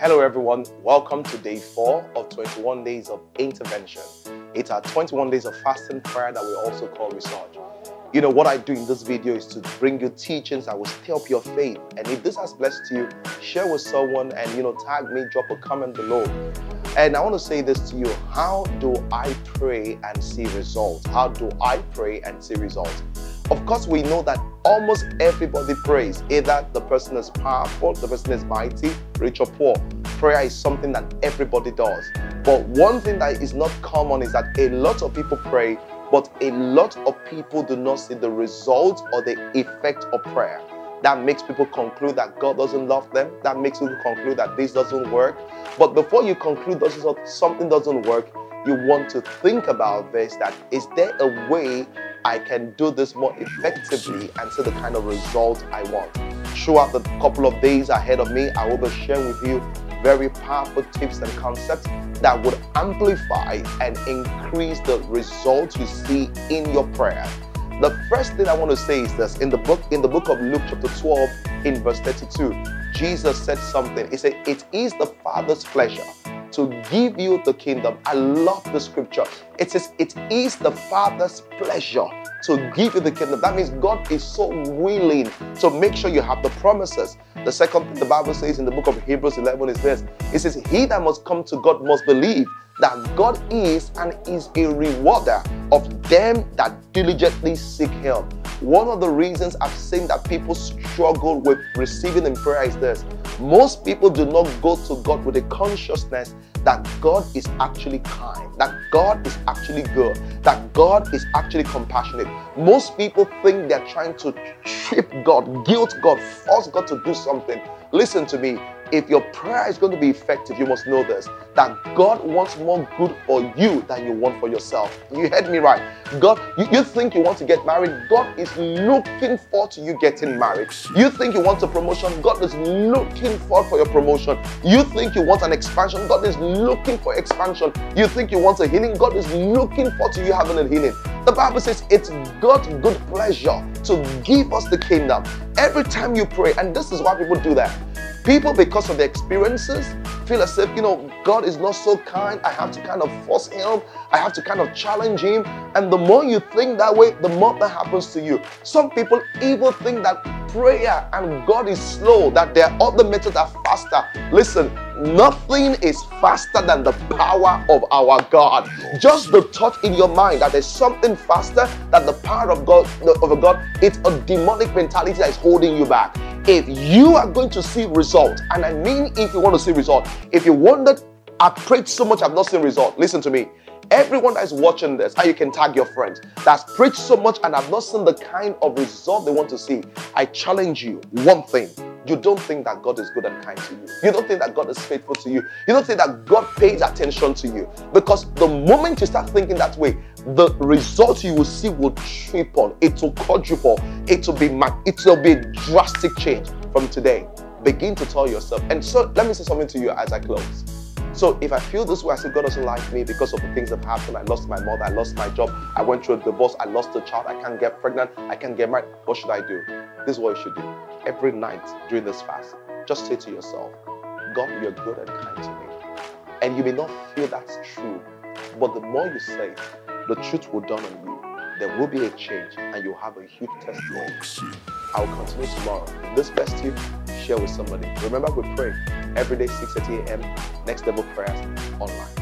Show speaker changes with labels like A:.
A: Hello, everyone. Welcome to day four of 21 days of intervention. It's our 21 days of fasting prayer that we also call research. You know, what I do in this video is to bring you teachings that will stir up your faith. And if this has blessed you, share with someone and, you know, tag me, drop a comment below. And I want to say this to you How do I pray and see results? How do I pray and see results? Of course, we know that almost everybody prays. Either the person is powerful, the person is mighty, rich or poor. Prayer is something that everybody does. But one thing that is not common is that a lot of people pray, but a lot of people do not see the result or the effect of prayer. That makes people conclude that God doesn't love them. That makes people conclude that this doesn't work. But before you conclude that something doesn't work, you want to think about this that is there a way I can do this more effectively and see the kind of result I want. Throughout the couple of days ahead of me, I will be sharing with you very powerful tips and concepts that would amplify and increase the results you see in your prayer. The first thing I want to say is this in the book in the book of Luke chapter 12 in verse 32 Jesus said something he said it is the father's pleasure to give you the kingdom. I love the scripture. It says, It is the Father's pleasure to give you the kingdom. That means God is so willing to make sure you have the promises. The second thing the Bible says in the book of Hebrews 11 is this it says, He that must come to God must believe that God is and is a rewarder of them that diligently seek Him. One of the reasons I've seen that people struggle with receiving in prayer is this most people do not go to God with a consciousness that God is actually kind, that God is actually good, that God is actually compassionate. Most people think they're trying to trip God, guilt God, force God to do something. Listen to me if your prayer is going to be effective, you must know this that God wants more good for you than you want for yourself. You heard me right. God, you, you think you want to get married, God is looking forward to you getting married. You think you want a promotion, God is looking forward for your promotion. You think you want an expansion, God is looking for expansion. You think you want a healing, God is looking forward to you having a healing. The Bible says it's God's good pleasure to give us the kingdom. Every time you pray, and this is why people do that People, because of their experiences, feel as if, you know, God is not so kind. I have to kind of force Him. I have to kind of challenge Him. And the more you think that way, the more that happens to you. Some people even think that prayer and God is slow, that their other methods are faster. Listen, nothing is faster than the power of our God. Just the thought in your mind that there's something faster than the power of God of God, it's a demonic mentality that is holding you back if you are going to see result, and I mean if you want to see result, if you wondered, I prayed so much, I've not seen result. Listen to me. Everyone that is watching this, and you can tag your friends, that's preached so much and I've not seen the kind of result they want to see. I challenge you one thing you don't think that God is good and kind to you. You don't think that God is faithful to you. You don't think that God pays attention to you. Because the moment you start thinking that way, the result you will see will triple, it will quadruple, it will be it will be a drastic change from today. Begin to tell yourself. And so let me say something to you as I close. So if I feel this way, I say God doesn't like me because of the things that happened. I lost my mother, I lost my job, I went through a divorce, I lost a child, I can't get pregnant, I can't get married. What should I do? This is what you should do. Every night during this fast, just say to yourself, God, you're good and kind to me. And you may not feel that's true, but the more you say, the truth will dawn on you. There will be a change and you'll have a huge testimony. I will continue tomorrow. If this blessed you, share with somebody. Remember, we pray every day, 6.30 a.m., Next Level Prayers online.